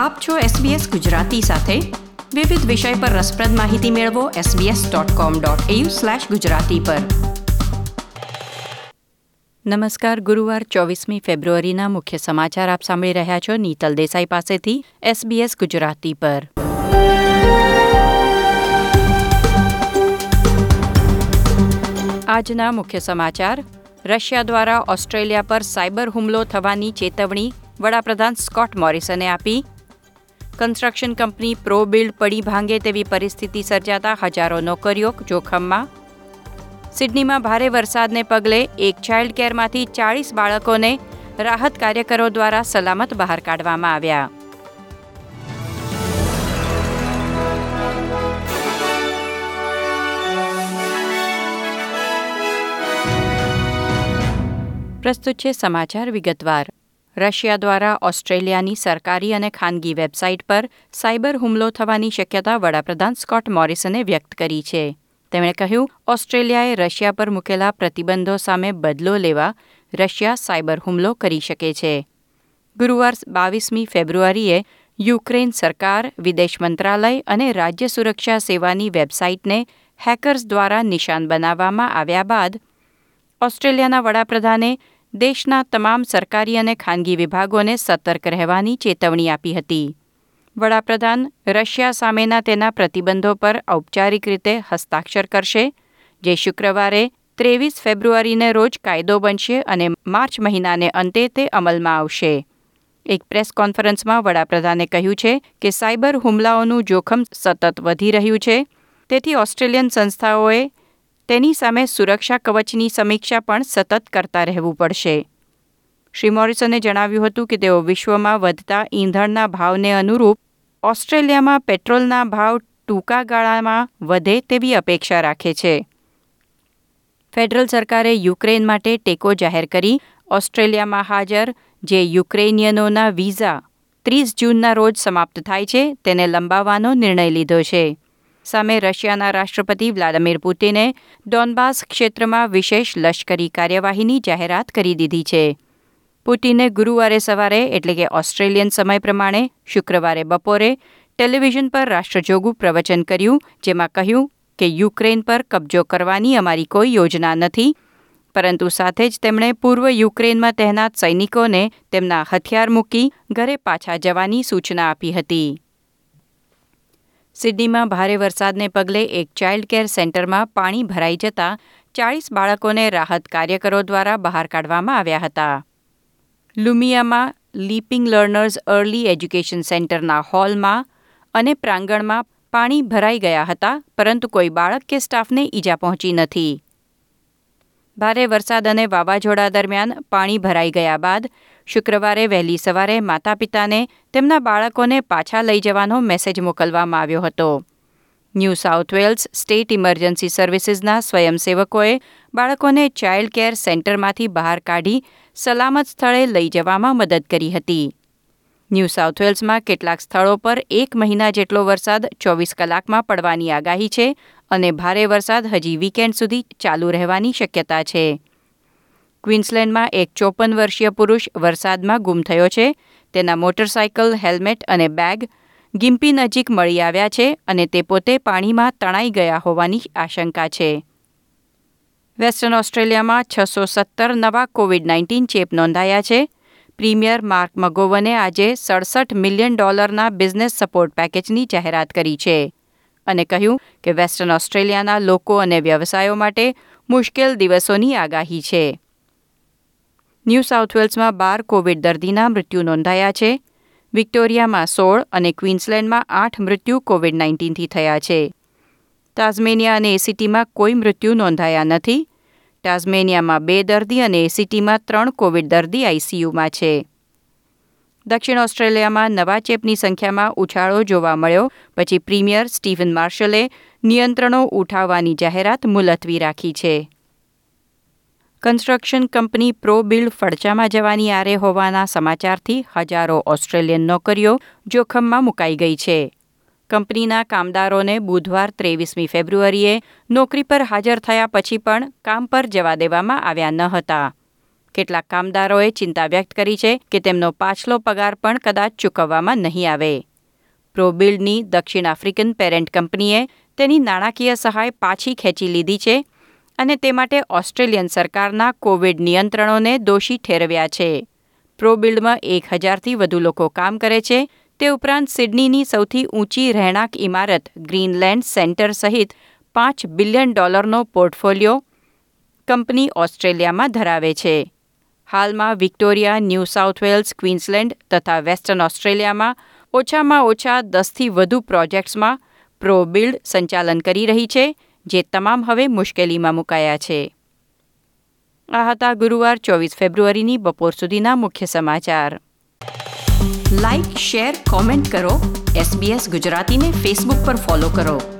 આપ છો SBS ગુજરાતી સાથે. વિવિધ વિષય પર રસપ્રદ માહિતી મેળવો sbs.com.au ગુજરાતી પર. નમસ્કાર, ગુરુવાર ચોવીસમી ફેબ્રુઆરીના મુખ્ય સમાચાર આપ સાંભળી રહ્યા છો નીતલ દેસાઈ પાસેથી SBS ગુજરાતી પર. આજના મુખ્ય સમાચાર, રશિયા દ્વારા ઓસ્ટ્રેલિયા પર સાયબર હુમલો થવાની ચેતવણી, વડાપ્રધાન સ્કોટ મોરિસને આપી કન્સ્ટ્રક્શન કંપની પ્રો બિલ્ડ પડી ભાંગે તેવી પરિસ્થિતિ સર્જાતા હજારો નોકરીઓ જોખમમાં. સિડનીમાં ભારે વરસાદને પગલે એક ચાઇલ્ડ કેરમાંથી ચાળીસ બાળકોને રાહત કાર્યકરો દ્વારા સલામત બહાર કાઢવામાં આવ્યા. પ્રસ્તુત છે સમાચાર વિગતવાર. રશિયા દ્વારા ઓસ્ટ્રેલિયાની સરકારી અને ખાનગી વેબસાઇટ પર સાયબર હુમલો થવાની શક્યતા વડાપ્રધાન સ્કોટ મોરિસને વ્યક્ત કરી છે. તેમણે કહ્યું, ઓસ્ટ્રેલિયાએ રશિયા પર મૂકેલા પ્રતિબંધો સામે બદલો લેવા રશિયા સાયબર હુમલો કરી શકે છે. ગુરુવાર બાવીસમી ફેબ્રુઆરીએ યુક્રેન સરકાર, વિદેશ મંત્રાલય અને રાજ્ય સુરક્ષા સેવાની વેબસાઇટને હેકર્સ દ્વારા નિશાન બનાવવામાં આવ્યા બાદ ઓસ્ટ્રેલિયાના વડાપ્રધાને દેશના તમામ સરકારી અને ખાનગી વિભાગોને સતર્ક રહેવાની ચેતવણી આપી હતી. વડાપ્રધાન રશિયા સામેના તેના પ્રતિબંધો પર ઔપચારિક રીતે હસ્તાક્ષર કરશે, જે શુક્રવારે ત્રેવીસ ફેબ્રુઆરીને રોજ કાયદો બનશે અને માર્ચ મહિનાને અંતે તે અમલમાં આવશે. એક પ્રેસ કોન્ફરન્સમાં વડાપ્રધાને કહ્યું છે કે સાયબર હુમલાઓનું જોખમ સતત વધી રહ્યું છે, તેથી ઓસ્ટ્રેલિયન સંસ્થાઓએ તેની સામે સુરક્ષા કવચની સમીક્ષા પણ સતત કરતા રહેવું પડશે. શ્રી મોરિસને જણાવ્યું હતું કે તેઓ વિશ્વમાં વધતા ઈંધણના ભાવને અનુરૂપ ઓસ્ટ્રેલિયામાં પેટ્રોલના ભાવ ટૂંકા ગાળામાં વધે તેવી અપેક્ષા રાખે છે. ફેડરલ સરકારે યુક્રેન માટે ટેકો જાહેર કરી ઓસ્ટ્રેલિયામાં હાજર, જે યુક્રેનિયનોના વિઝા ત્રીસ જૂનના રોજ સમાપ્ત થાય છે, તેને લંબાવવાનો નિર્ણય લીધો છે. સામે રશિયાના રાષ્ટ્રપતિ વ્લાદિમીર પુતિને ડોનબાસ ક્ષેત્રમાં વિશેષ લશ્કરી કાર્યવાહીની જાહેરાત કરી દીધી છે. પુતિને ગુરુવારે સવારે, એટલે કે ઓસ્ટ્રેલિયન સમય પ્રમાણે, શુક્રવારે બપોરે ટેલિવિઝન પર રાષ્ટ્રજોગું પ્રવચન કર્યું, જેમાં કહ્યું કે યુક્રેન પર કબજો કરવાની અમારી કોઈ યોજના નથી. પરંતુ સાથે જ તેમણે પૂર્વ યુક્રેનમાં તહેનાત સૈનિકોને તેમના હથિયાર મૂકી ઘરે પાછા જવાની સૂચના આપી હતી. સિડનીમાં ભારે વરસાદને પગલે એક ચાઇલ્ડ કેર સેન્ટરમાં પાણી ભરાઈ જતા ચાળીસ બાળકોને રાહત કાર્યકરો દ્વારા બહાર કાઢવામાં આવ્યા હતા. લુમિયામાં લીપિંગ લર્નર્સ અર્લી એજ્યુકેશન સેન્ટરના હોલમાં અને પ્રાંગણમાં પાણી ભરાઈ ગયા હતા, પરંતુ કોઈ બાળક કે સ્ટાફને ઈજા પહોંચી નથી. ભારે વરસાદ અને વાવાઝોડા દરમિયાન પાણી ભરાઈ ગયા બાદ શુક્રવારે વહેલી સવારે માતા પિતાને તેમના બાળકોને પાછા લઈ જવાનો મેસેજ મોકલવામાં આવ્યો હતો. New South Wales state emergency સર્વિસીસના સ્વયંસેવકોએ બાળકોને ચાઇલ્ડ કેર સેન્ટરમાંથી બહાર કાઢી સલામત સ્થળે લઈ જવામાં મદદ કરી હતી. ન્યૂ સાઉથ વેલ્સમાં કેટલાક સ્થળો પર એક મહિના જેટલો વરસાદ ચોવીસ કલાકમાં પડવાની આગાહી છે અને ભારે વરસાદ હજી વીકેન્ડ સુધી ચાલુ રહેવાની શક્યતા છે. ક્વીન્સલેન્ડમાં એક ચોપન વર્ષીય પુરુષ વરસાદમાં ગુમ થયો છે. તેના મોટરસાયકલ હેલ્મેટ અને બેગ ગિમ્પી નજીક મળી આવ્યા છે અને તે પોતે પાણીમાં તણાઈ ગયા હોવાની આશંકા છે. વેસ્ટર્ન ઓસ્ટ્રેલિયામાં છસો સત્તર નવા કોવિડ નાઇન્ટીન ચેપ નોંધાયા છે. પ્રીમિયર માર્ક મગોવને આજે સડસઠ મિલિયન ડોલરના બિઝનેસ સપોર્ટ પેકેજની જાહેરાત કરી છે અને કહ્યું કે વેસ્ટર્ન ઓસ્ટ્રેલિયાના લોકો અને વ્યવસાયો માટે મુશ્કેલ દિવસોની આગાહી છે. ન્યૂ સાઉથ વેલ્સમાં બાર કોવિડ દર્દીના મૃત્યુ નોંધાયા છે. વિક્ટોરિયામાં સોળ અને ક્વીન્સલેન્ડમાં આઠ મૃત્યુ કોવિડ નાઇન્ટીનથી થયા છે. ટાઝમેનિયા અને એસીટીમાં કોઈ મૃત્યુ નોંધાયા નથી. ટાઝમેનિયામાં બે દર્દી અને એસીટીમાં ત્રણ કોવિડ દર્દી આઈસીયુમાં છે. દક્ષિણ ઓસ્ટ્રેલિયામાં નવા ચેપની સંખ્યામાં ઉછાળો જોવા મળ્યો. પછી પ્રીમિયર સ્ટીવન માર્શલે નિયંત્રણો ઉઠાવવાની જાહેરાત મુલતવી રાખી છે. કન્સ્ટ્રક્શન કંપની પ્રો બિલ્ડ ફડચામાં જવાની આરે હોવાના સમાચારથી હજારો ઓસ્ટ્રેલિયન નોકરીઓ જોખમમાં મુકાઈ ગઈ છે. કંપનીના કામદારોને બુધવાર ત્રેવીસમી ફેબ્રુઆરીએ નોકરી પર હાજર થયા પછી પણ કામ પર જવા દેવામાં આવ્યા ન હતા. કેટલાક કામદારોએ ચિંતા વ્યક્ત કરી છે કે તેમનો પાછલો પગાર પણ કદાચ ચૂકવવામાં નહીં આવે. પ્રોબિલ્ડની દક્ષિણ આફ્રિકન પેરેન્ટ કંપનીએ તેની નાણાકીય સહાય પાછી ખેંચી લીધી છે અને તે માટે ઓસ્ટ્રેલિયન સરકારના કોવિડ નિયંત્રણોને દોષી ઠેરવ્યા છે. પ્રોબિલ્ડમાં એક હજારથી વધુ લોકો કામ કરે છે. તે ઉપરાંત સિડનીની સૌથી ઊંચી રહેણાંક ઇમારત ગ્રીનલેન્ડ સેન્ટર સહિત પાંચ બિલિયન ડોલરનો પોર્ટફોલિયો કંપની ઓસ્ટ્રેલિયામાં ધરાવે છે. હાલમાં Victoria, New South Wales, Queensland તથા વેસ્ટર્ન ઓસ્ટ્રેલિયામાં ઓછામાં ઓછા દસથી વધુ પ્રોજેક્ટ્સમાં પ્રો બિલ્ડ સંચાલન કરી રહી છે. જે તમામ હવે મુશ્કેલીમાં મુકાયા છે. આ હતા ગુરુવાર ચોવીસ ફેબ્રુઆરીની બપોર સુધીના મુખ્ય સમાચાર. લાઇક શેર કોમેન્ટ કરો. એસબીએસ ગુજરાતીને ફેસબુક પર ફોલો કરો.